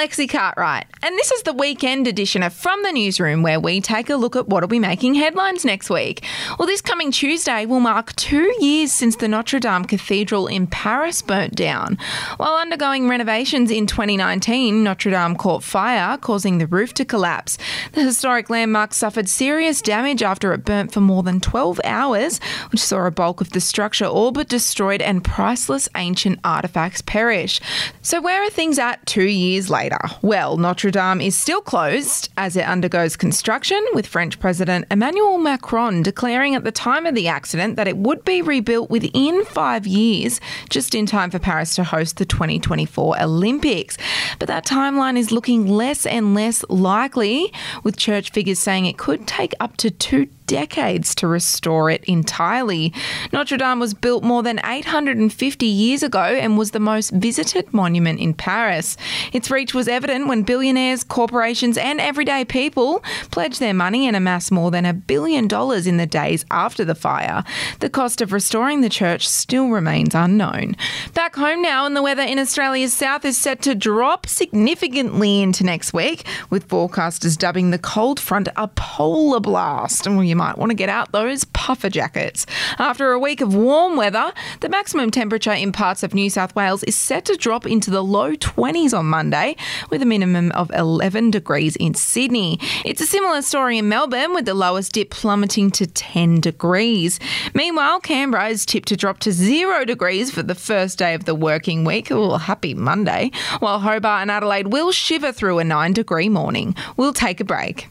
Lexi Cartwright, and this is the weekend edition of From the Newsroom, where we take a look at what will be making headlines next week. Well, this coming Tuesday will mark two years since the Notre Dame Cathedral in Paris burnt down. While undergoing renovations in 2019, Notre Dame caught fire, causing the roof to collapse. The historic landmark suffered serious damage after it burnt for more than 12 hours, which saw a bulk of the structure all but destroyed and priceless ancient artifacts perish. So, where are things at two years? years later. Well, Notre Dame is still closed as it undergoes construction, with French President Emmanuel Macron declaring at the time of the accident that it would be rebuilt within five years, just in time for Paris to host the 2024 Olympics. But that timeline is looking less and less likely, with church figures saying it could take up to two decades to restore it entirely. Notre Dame was built more than 850 years ago and was the most visited monument in Paris. Its reach was evident when billionaires, corporations, and everyday people pledged their money and amassed more than a billion dollars in the days after the fire. The cost of restoring the church still remains unknown. Back home now, and the weather in Australia's south is set to drop significantly into next week, with forecasters dubbing the cold front a polar blast. And you might want to get out those puffer jackets. After a week of warm weather, the maximum temperature in parts of New South Wales is set to drop into the low 20s on Monday, with a minimum of 11 degrees in Sydney. It's a similar story in Melbourne, with the lowest dip plummeting to 10 degrees. Meanwhile, Canberra is tipped to drop to zero degrees for the first day of the working week. Oh, happy Monday. While Hobart and Adelaide will shiver through a 9 degree morning. We'll take a break.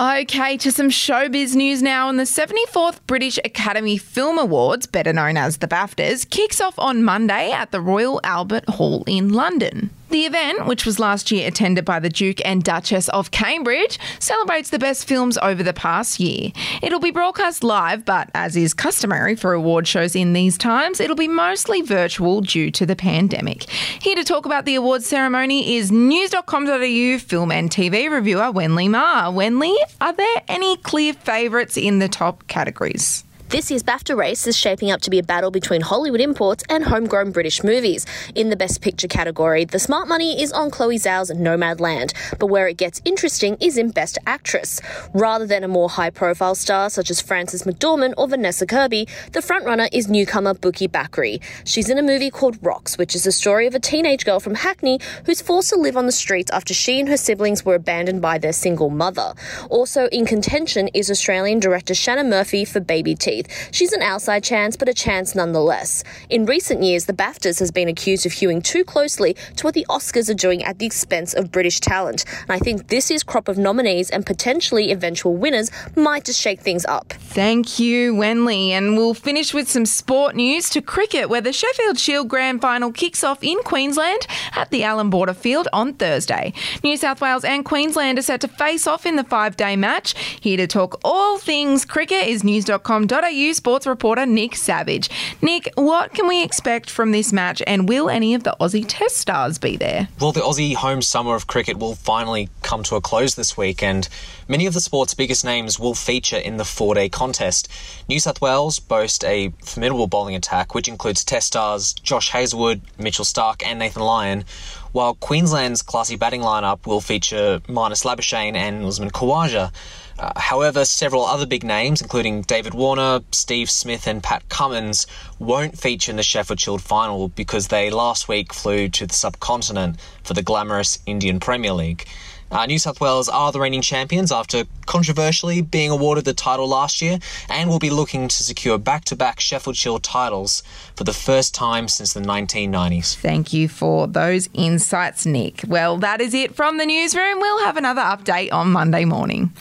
Okay, to some showbiz news now. And the 74th British Academy Film Awards, better known as the BAFTAs, kicks off on Monday at the Royal Albert Hall in London. The event, which was last year attended by the Duke and Duchess of Cambridge, celebrates the best films over the past year. It'll be broadcast live, but as is customary for award shows in these times, it'll be mostly virtual due to the pandemic. Here to talk about the awards ceremony is news.com.au film and TV reviewer Wenley Ma. Wenley, are there any clear favourites in the top categories? This year's BAFTA race is shaping up to be a battle between Hollywood imports and homegrown British movies. In the Best Picture category, the smart money is on Chloe Zhao's Nomadland, but where it gets interesting is in Best Actress. Rather than a more high profile star such as Frances McDormand or Vanessa Kirby, the frontrunner is newcomer Bukky Bakray. She's in a movie called Rocks, which is the story of a teenage girl from Hackney who's forced to live on the streets after she and her siblings were abandoned by their single mother. Also in contention is Australian director Shannon Murphy for Baby Teeth. She's an outside chance, but a chance nonetheless. In recent years, the BAFTAs has been accused of hewing too closely to what the Oscars are doing at the expense of British talent. And I think this year's crop of nominees and potentially eventual winners might just shake things up. Thank you, Wenley. And we'll finish with some sport news to cricket, where the Sheffield Shield Grand Final kicks off in Queensland at the Allan Border Field on Thursday. New South Wales and Queensland are set to face off in the five day match. Here to talk all things cricket is news.com.au AU sports reporter Nick Savage. Nick, what can we expect from this match, and will any of the Aussie Test stars be there? Well, the Aussie home summer of cricket will finally come to a close this week, and many of the sport's biggest names will feature in the four day contest. New South Wales boast a formidable bowling attack, which includes Test stars Josh Hazlewood, Mitchell Starc, and Nathan Lyon while Queensland's classy batting lineup will feature Marnus Labuschagne and Usman Khawaja. Uh, however, several other big names, including David Warner, Steve Smith, and Pat Cummins, won't feature in the Sheffield Shield final because they last week flew to the subcontinent for the glamorous Indian Premier League. Uh, New South Wales are the reigning champions after controversially being awarded the title last year and will be looking to secure back to back Sheffield Shield titles for the first time since the 1990s. Thank you for those insights, Nick. Well, that is it from the newsroom. We'll have another update on Monday morning.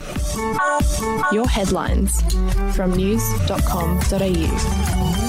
Your headlines from news.com.au.